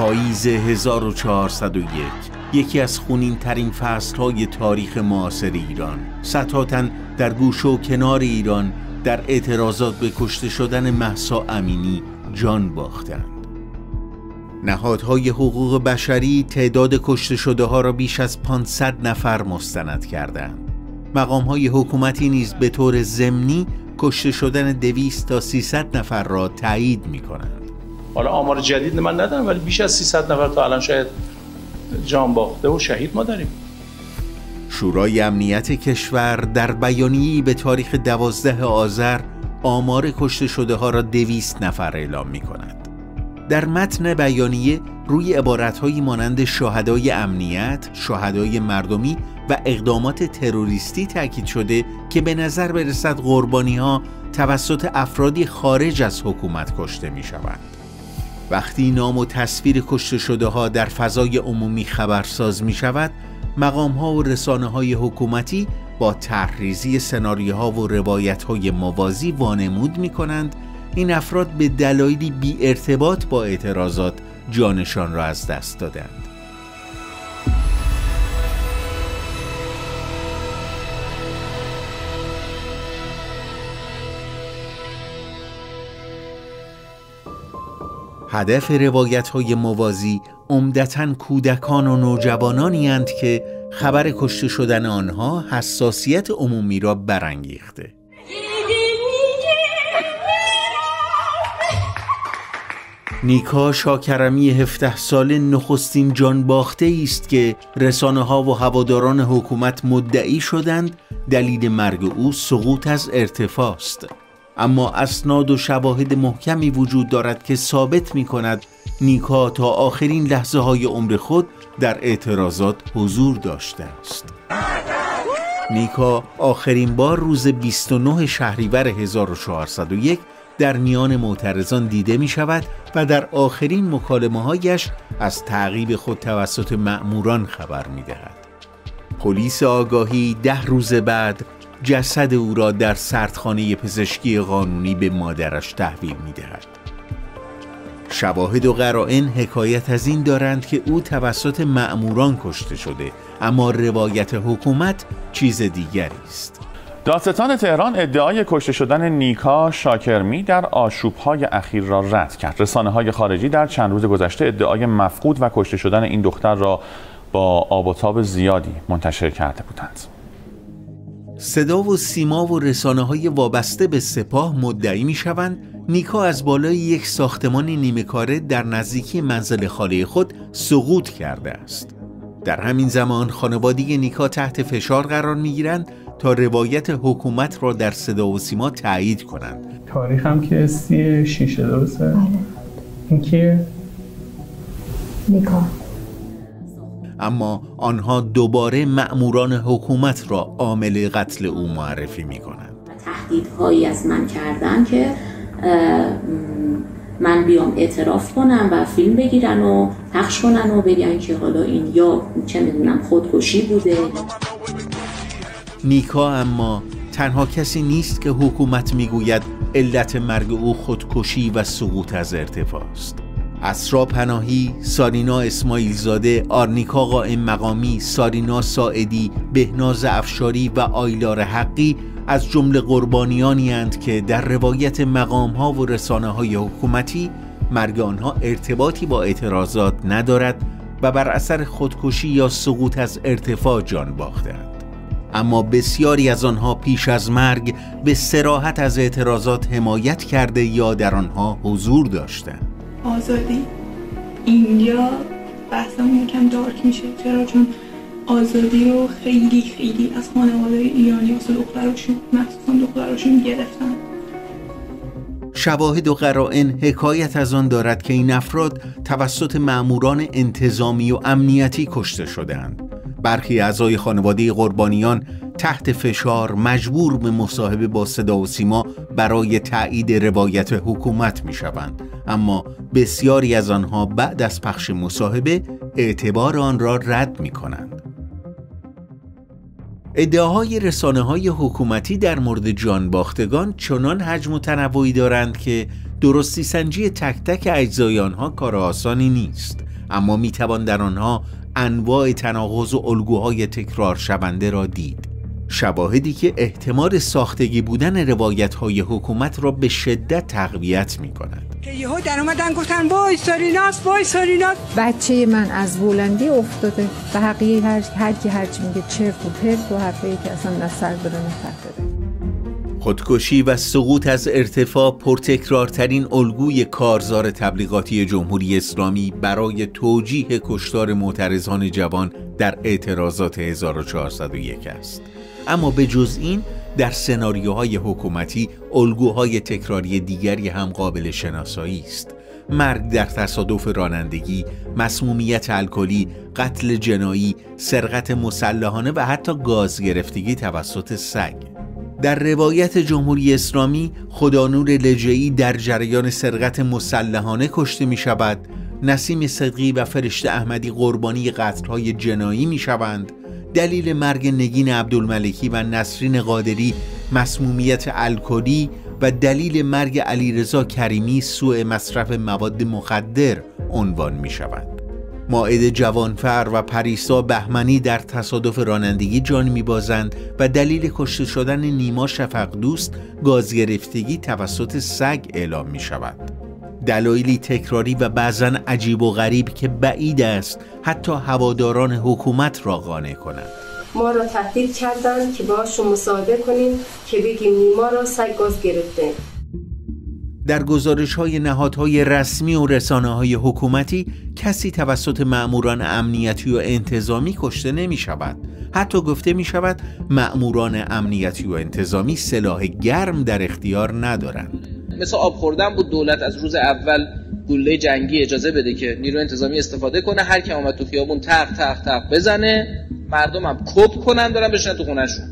پاییز 1401 یکی از خونین ترین فصل های تاریخ معاصر ایران. ستاتن در گوش و کنار ایران در اعتراضات به کشته شدن محسا امینی جان باختند. نهادهای حقوق بشری تعداد کشته شده ها را بیش از 500 نفر مستند کردند. مقام های حکومتی نیز به طور ضمنی کشته شدن 200 تا 300 نفر را تایید می کنند حالا آمار جدید من ندارم ولی بیش از 300 نفر تا الان شاید جان باخته و شهید ما داریم شورای امنیت کشور در بیانیه‌ای به تاریخ دوازده آذر آمار کشته شده ها را دویست نفر اعلام می کند. در متن بیانیه روی عبارتهایی مانند شاهدای امنیت، شاهدای مردمی و اقدامات تروریستی تاکید شده که به نظر برسد قربانی ها توسط افرادی خارج از حکومت کشته می شوند. وقتی نام و تصویر کشته شده ها در فضای عمومی خبرساز می شود مقام ها و رسانه های حکومتی با تحریزی سناریوها و روایت های موازی وانمود می کنند این افراد به دلایلی بی ارتباط با اعتراضات جانشان را از دست دادند. هدف روایت های موازی عمدتا کودکان و نوجوانانی هند که خبر کشته شدن آنها حساسیت عمومی را برانگیخته. نیکا شاکرمی 17 ساله نخستین جان باخته است که رسانه ها و هواداران حکومت مدعی شدند دلیل مرگ او سقوط از ارتفاع است. اما اسناد و شواهد محکمی وجود دارد که ثابت می کند نیکا تا آخرین لحظه های عمر خود در اعتراضات حضور داشته است نیکا آخرین بار روز 29 شهریور 1401 در میان معترضان دیده می شود و در آخرین مکالمه هایش از تعقیب خود توسط مأموران خبر می دهد. پلیس آگاهی ده روز بعد جسد او را در سردخانه پزشکی قانونی به مادرش تحویل می دهد. شواهد و قرائن حکایت از این دارند که او توسط مأموران کشته شده اما روایت حکومت چیز دیگری است. دادستان تهران ادعای کشته شدن نیکا شاکرمی در آشوبهای اخیر را رد کرد. رسانه های خارجی در چند روز گذشته ادعای مفقود و کشته شدن این دختر را با آب و تاب زیادی منتشر کرده بودند. صدا و سیما و رسانه های وابسته به سپاه مدعی می شوند نیکا از بالای یک ساختمان نیمه کاره در نزدیکی منزل خاله خود سقوط کرده است. در همین زمان خانواده نیکا تحت فشار قرار می گیرند تا روایت حکومت را در صدا و سیما تایید کنند. تاریخ هم که سی شیشه درسته؟ بله. این کیه؟ نیکا. اما آنها دوباره مأموران حکومت را عامل قتل او معرفی می کنند. تهدیدهایی از من کردن که من بیام اعتراف کنم و فیلم بگیرن و پخش کنن و بگن که حالا این یا چه می‌دونم خودکشی بوده نیکا اما تنها کسی نیست که حکومت می‌گوید علت مرگ او خودکشی و سقوط از ارتفاع است اسرا پناهی، سارینا اسماعیل زاده، آرنیکا قائم مقامی، سارینا ساعدی، بهناز افشاری و آیلار حقی از جمله قربانیانی هند که در روایت مقام ها و رسانه های حکومتی مرگ آنها ارتباطی با اعتراضات ندارد و بر اثر خودکشی یا سقوط از ارتفاع جان باختند. اما بسیاری از آنها پیش از مرگ به سراحت از اعتراضات حمایت کرده یا در آنها حضور داشتند. آزادی. اینجا بحثمون یکم دارک میشه. چرا؟ چون آزادی رو خیلی خیلی از خانواده ایرانی واسه دختراشون مخصوصا دختراشون گرفتن. شواهد و قرائن حکایت از آن دارد که این افراد توسط مأموران انتظامی و امنیتی کشته شدهاند. برخی اعضای خانواده قربانیان تحت فشار مجبور به مصاحبه با صدا و سیما برای تایید روایت حکومت می شوند اما بسیاری از آنها بعد از پخش مصاحبه اعتبار آن را رد می کنند ادعاهای رسانه های حکومتی در مورد جان باختگان چنان حجم و تنوعی دارند که درستی سنجی تک تک اجزای آنها کار آسانی نیست. اما می‌توان در آنها انواع تناقض و الگوهای تکرار شونده را دید. شواهدی که احتمال ساختگی بودن روایت های حکومت را به شدت تقویت می کند یهو در اومدن گفتن وای ساریناس وای ساریناس بچه من از بلندی افتاده و حقیقی هر, هر کی هرچی میگه چرت و پرت و حرفایی که اصلا نه سر داره نه خودکشی و سقوط از ارتفاع پرتکرارترین الگوی کارزار تبلیغاتی جمهوری اسلامی برای توجیه کشتار معترضان جوان در اعتراضات 1401 است. اما به جز این در سناریوهای حکومتی الگوهای تکراری دیگری هم قابل شناسایی است. مرگ در تصادف رانندگی، مسمومیت الکلی، قتل جنایی، سرقت مسلحانه و حتی گاز گرفتگی توسط سگ. در روایت جمهوری اسلامی خدانور لجعی در جریان سرقت مسلحانه کشته می شود نسیم صدقی و فرشته احمدی قربانی قتلهای جنایی می شوند دلیل مرگ نگین عبدالملکی و نسرین قادری مسمومیت الکلی و دلیل مرگ علیرضا کریمی سوء مصرف مواد مخدر عنوان می شود. ماعد جوانفر و پریسا بهمنی در تصادف رانندگی جان میبازند و دلیل کشته شدن نیما شفق دوست گازگرفتگی توسط سگ اعلام می شود. دلایلی تکراری و بعضا عجیب و غریب که بعید است حتی هواداران حکومت را قانع کنند. ما را تهدید کردند که باشون مصاحبه کنیم که بگیم نیما را سگ گاز گرفته. در گزارش های نهادهای رسمی و رسانه های حکومتی کسی توسط مأموران امنیتی و انتظامی کشته نمی شود حتی گفته می شود مأموران امنیتی و انتظامی سلاح گرم در اختیار ندارند. مثل آب خوردن بود دولت از روز اول گله جنگی اجازه بده که نیرو انتظامی استفاده کنه. هر کی اومد تو خیابون تق تق تق بزنه مردم هم کپ کنن دارن بشن تو خونهشون.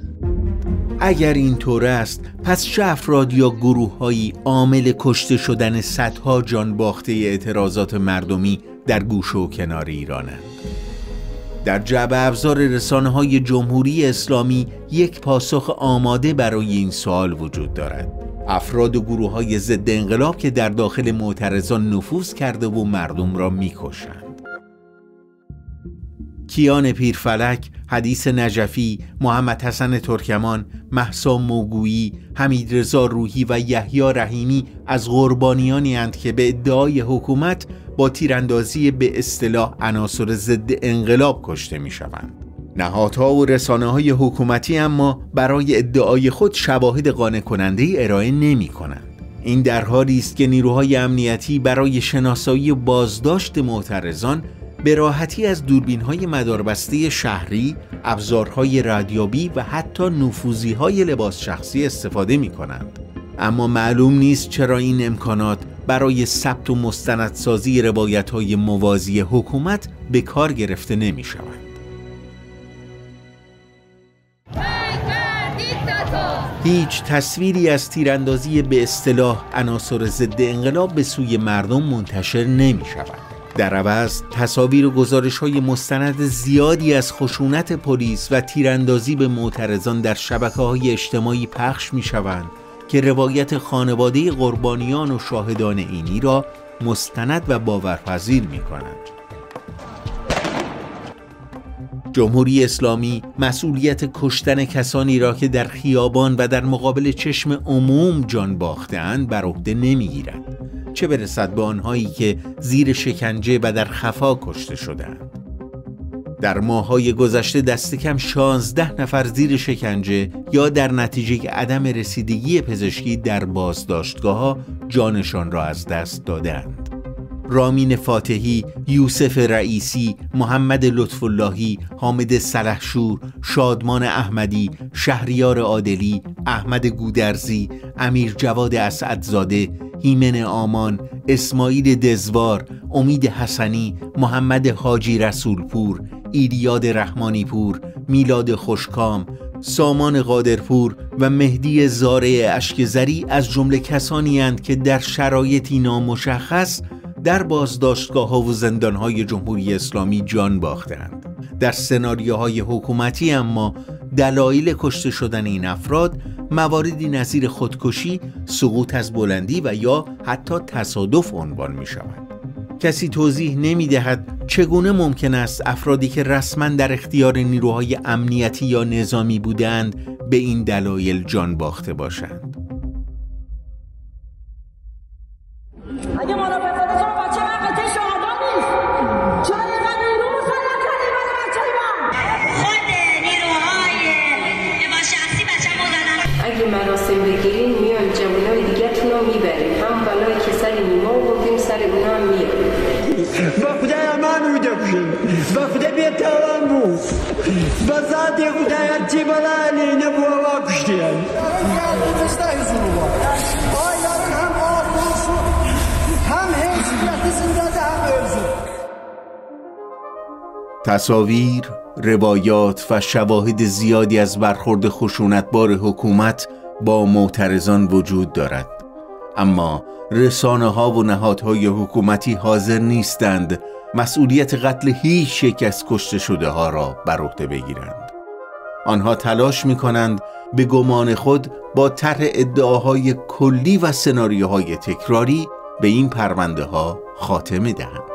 اگر این طور است پس چه افراد یا گروه هایی عامل کشته شدن صدها جان باخته اعتراضات مردمی در گوش و کنار ایرانند در جعب ابزار رسانه های جمهوری اسلامی یک پاسخ آماده برای این سوال وجود دارد. افراد و گروه های ضد انقلاب که در داخل معترضان نفوذ کرده و مردم را می‌کشند کیان پیرفلک، حدیث نجفی، محمد حسن ترکمان، محسا موگویی، حمید رضا روحی و یحیی رحیمی از قربانیانی اند که به ادعای حکومت با تیراندازی به اصطلاح عناصر ضد انقلاب کشته می شوند. نهادها و رسانه های حکومتی اما برای ادعای خود شواهد قانع کننده ارائه نمی کنند. این در حالی است که نیروهای امنیتی برای شناسایی بازداشت معترضان به راحتی از دوربین های مداربسته شهری، ابزارهای رادیویی و حتی نفوزی های لباس شخصی استفاده می کنند. اما معلوم نیست چرا این امکانات برای ثبت و مستندسازی روایت های موازی حکومت به کار گرفته نمی شود. هیچ تصویری از تیراندازی به اصطلاح عناصر ضد انقلاب به سوی مردم منتشر نمی شود. در عوض تصاویر و گزارش های مستند زیادی از خشونت پلیس و تیراندازی به معترضان در شبکه های اجتماعی پخش می شوند که روایت خانواده قربانیان و شاهدان اینی را مستند و باورپذیر می کنند. جمهوری اسلامی مسئولیت کشتن کسانی را که در خیابان و در مقابل چشم عموم جان باختهاند بر عهده نمی‌گیرد چه برسد به آنهایی که زیر شکنجه و در خفا کشته شدهاند در ماهای گذشته دست کم 16 نفر زیر شکنجه یا در نتیجه عدم رسیدگی پزشکی در بازداشتگاه جانشان را از دست دادند. رامین فاتحی، یوسف رئیسی، محمد لطف اللهی، حامد سلحشور، شادمان احمدی، شهریار عادلی، احمد گودرزی، امیر جواد اسعدزاده، هیمن آمان، اسماعیل دزوار، امید حسنی، محمد حاجی رسولپور، ایلیاد رحمانیپور، میلاد خوشکام، سامان قادرپور و مهدی زاره اشکزری از جمله کسانی هستند که در شرایطی نامشخص در بازداشتگاه ها و زندان های جمهوری اسلامی جان باختند در سناریوهای حکومتی اما دلایل کشته شدن این افراد مواردی نظیر خودکشی، سقوط از بلندی و یا حتی تصادف عنوان می شود. کسی توضیح نمی دهد چگونه ممکن است افرادی که رسما در اختیار نیروهای امنیتی یا نظامی بودند به این دلایل جان باخته باشند؟ تمام بود با ذات خدای هرچی بلالی نبو آوا کشتیم هم آرموش هم حیثیت زندگی هم. تصاویر، روایات و شواهد زیادی از برخورد خشونتبار حکومت با معترضان وجود دارد. اما رسانه ها و نهادهای حکومتی حاضر نیستند مسئولیت قتل هیچ یک از کشته شده ها را بر عهده بگیرند. آنها تلاش می کنند به گمان خود با طرح ادعاهای کلی و سناریوهای تکراری به این پرونده ها خاتمه دهند.